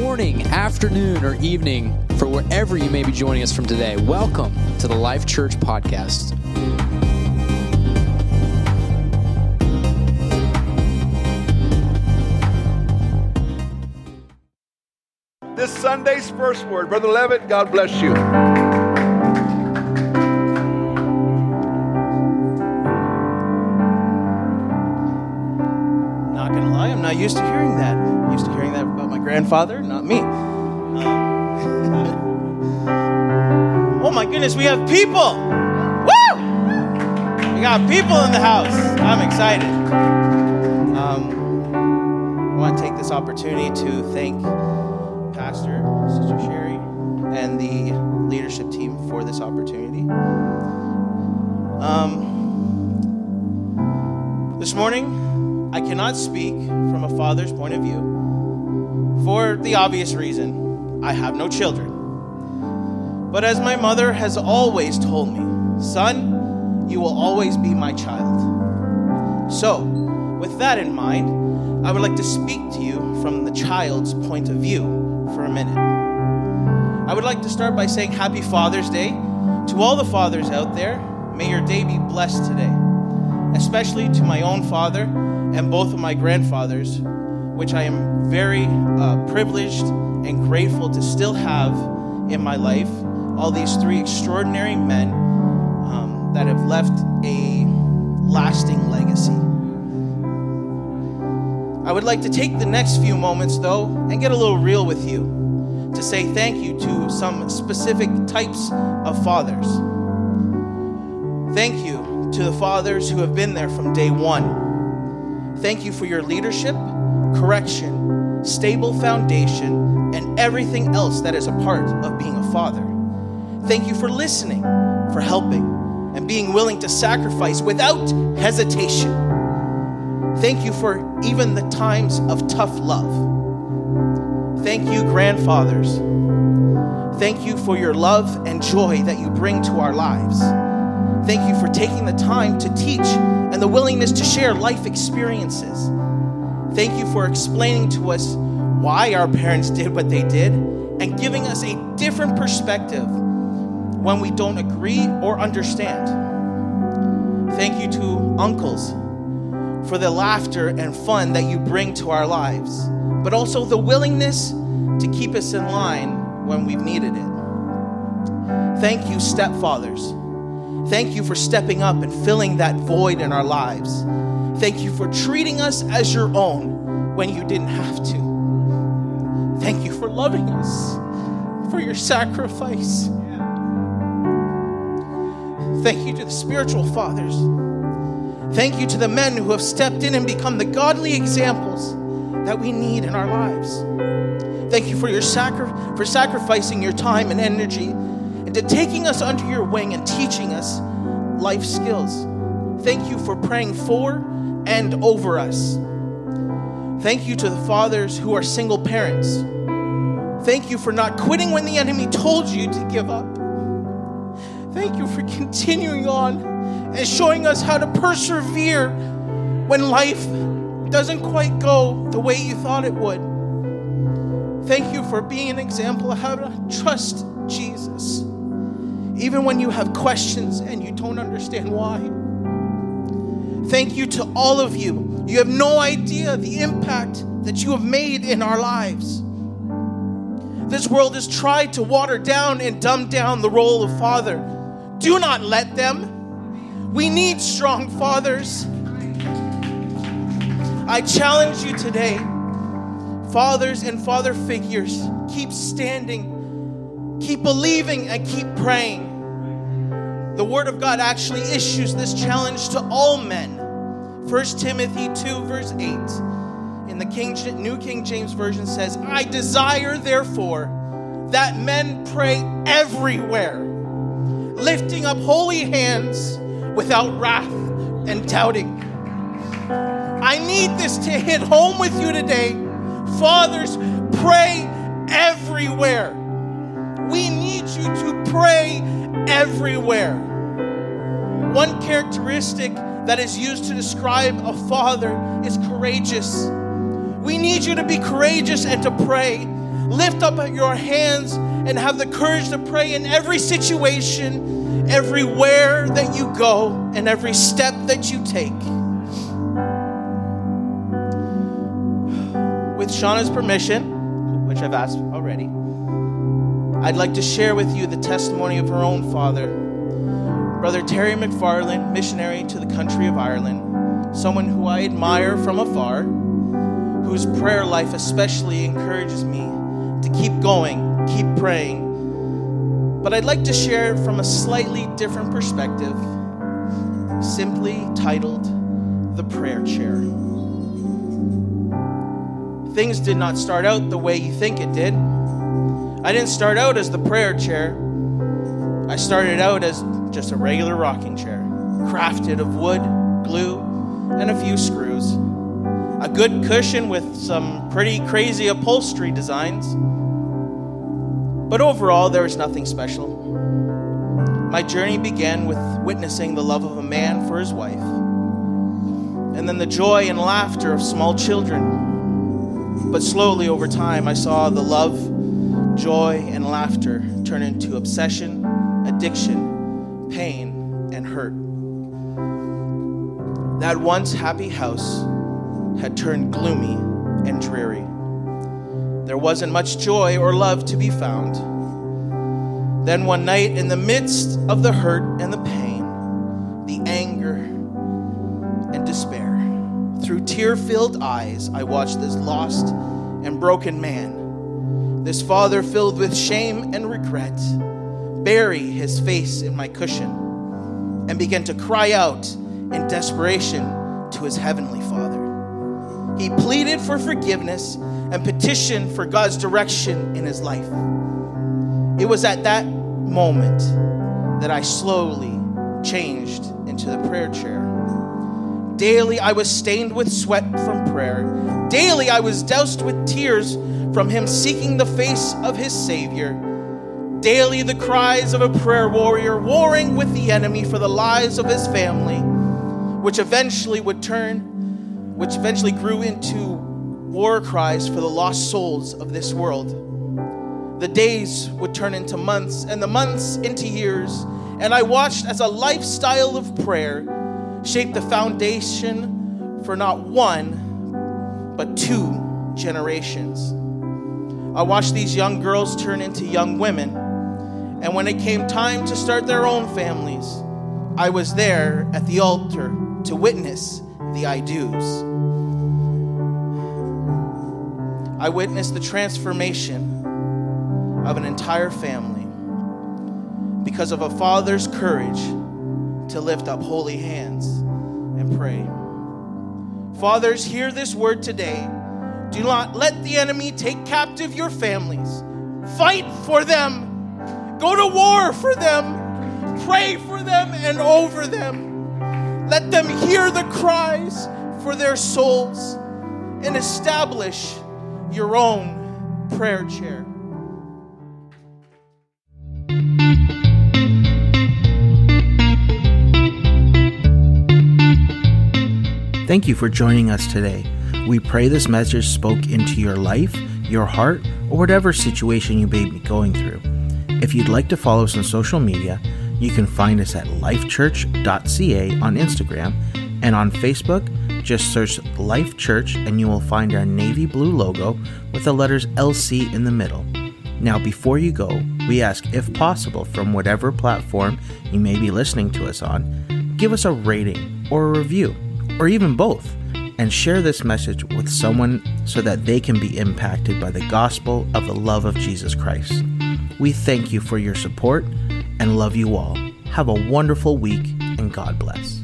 morning, afternoon, or evening for wherever you may be joining us from today. Welcome to the Life Church Podcast. This Sunday's first word, Brother Levitt, God bless you. Not gonna lie, I'm not used to hearing grandfather, not me. Oh my goodness, we have people! Woo! We got people in the house. I'm excited. Um, I want to take this opportunity to thank Pastor, Sister Sherry, and the leadership team for this opportunity. Um, this morning, I cannot speak from a father's point of view for the obvious reason I have no children. But as my mother has always told me, son, you will always be my child. So, with that in mind, I would like to speak to you from the child's point of view for a minute. I would like to start by saying Happy Father's Day to all the fathers out there. May your day be blessed today, especially to my own father and both of my grandfathers, which I am very uh, privileged and grateful to still have in my life. All these three extraordinary men um, that have left a lasting legacy. I would like to take the next few moments, though, and get a little real with you to say thank you to some specific types of fathers. Thank you to the fathers who have been there from day one. Thank you for your leadership, correction, stable foundation, and everything else that is a part of being a father. Thank you for listening, for helping, and being willing to sacrifice without hesitation. Thank you for even the times of tough love. Thank you, grandfathers. Thank you for your love and joy that you bring to our lives. Thank you for taking the time to teach and the willingness to share life experiences. Thank you for explaining to us why our parents did what they did and giving us a different perspective when we don't agree or understand. Thank you to uncles for the laughter and fun that you bring to our lives, but also the willingness to keep us in line when we've needed it. Thank you, stepfathers. Thank you for stepping up and filling that void in our lives. Thank you for treating us as your own when you didn't have to. Thank you for loving us, for your sacrifice. Thank you to the spiritual fathers. Thank you to the men who have stepped in and become the godly examples that we need in our lives. Thank you for your sacri- for sacrificing your time and energy and into taking us under your wing and teaching us life skills. Thank you for praying for and over us. Thank you to the fathers who are single parents. Thank you for not quitting when the enemy told you to give up. Thank you for continuing on and showing us how to persevere when life doesn't quite go the way you thought it would. Thank you for being an example of how to trust Jesus, even when you have questions and you don't understand why. Thank you to all of you. You have no idea the impact that you have made in our lives. This world has tried to water down and dumb down the role of father. Do not let them. We need strong fathers. I challenge you today, fathers and father figures, keep standing, keep believing, and keep praying. The Word of God actually issues this challenge to all men. 1 Timothy 2, verse 8, in the King, New King James Version says, I desire, therefore, that men pray everywhere, lifting up holy hands without wrath and doubting. I need this to hit home with you today. Fathers, pray everywhere. We need you to pray everywhere. One characteristic that is used to describe a father is courageous. We need you to be courageous and to pray. lift up your hands and have the courage to pray in every situation, everywhere that you go, and every step that you take. With Shauna's permission, which I've asked already, I'd like to share with you the testimony of her own father, Brother Terry McFarland, missionary to the country of Ireland, someone who I admire from afar, whose prayer life especially encourages me to keep going, keep praying. But I'd like to share from a slightly different perspective, simply titled The Prayer Chair. Things did not start out the way you think it did. I didn't start out as the prayer chair. I started out as just a regular rocking chair, crafted of wood, glue, and a few screws. A good cushion with some pretty crazy upholstery designs. But overall, there was nothing special. My journey began with witnessing the love of a man for his wife, and then the joy and laughter of small children. But slowly over time, I saw the love joy and laughter turn into obsession, addiction, pain, and hurt. That once happy house had turned gloomy and dreary. There wasn't much joy or love to be found. Then one night, in the midst of the hurt and the pain, the anger and despair, through tear filled eyes, I watched this lost and broken man this father, filled with shame and regret, bury his face in my cushion and began to cry out in desperation to his heavenly Father. He pleaded for forgiveness and petitioned for God's direction in his life. It was at that moment that I slowly changed into the prayer chair. Daily I was stained with sweat from prayer. Daily I was doused with tears from him seeking the face of his Savior. Daily, the cries of a prayer warrior warring with the enemy for the lives of his family, which eventually would turn, which eventually grew into war cries for the lost souls of this world. The days would turn into months, and the months into years, and I watched as a lifestyle of prayer shaped the foundation for not one, but two generations. I watched these young girls turn into young women. And when it came time to start their own families, I was there at the altar to witness the I do's. I witnessed the transformation of an entire family because of a father's courage to lift up holy hands and pray. Fathers, hear this word today do not let the enemy take captive your families. Fight for them. Go to war for them. Pray for them and over them. Let them hear the cries for their souls and establish your own prayer chair. Thank you for joining us today. We pray this message spoke into your life, your heart, or whatever situation you may be going through. If you'd like to follow us on social media, you can find us at lifechurch.ca on Instagram and on Facebook. Just search Life Church and you will find our navy blue logo with the letters LC in the middle. Now, before you go, we ask if possible from whatever platform you may be listening to us on, give us a rating or a review, or even both and share this message with someone so that they can be impacted by the gospel of the love of Jesus Christ. We thank you for your support and love you all. Have a wonderful week and God bless.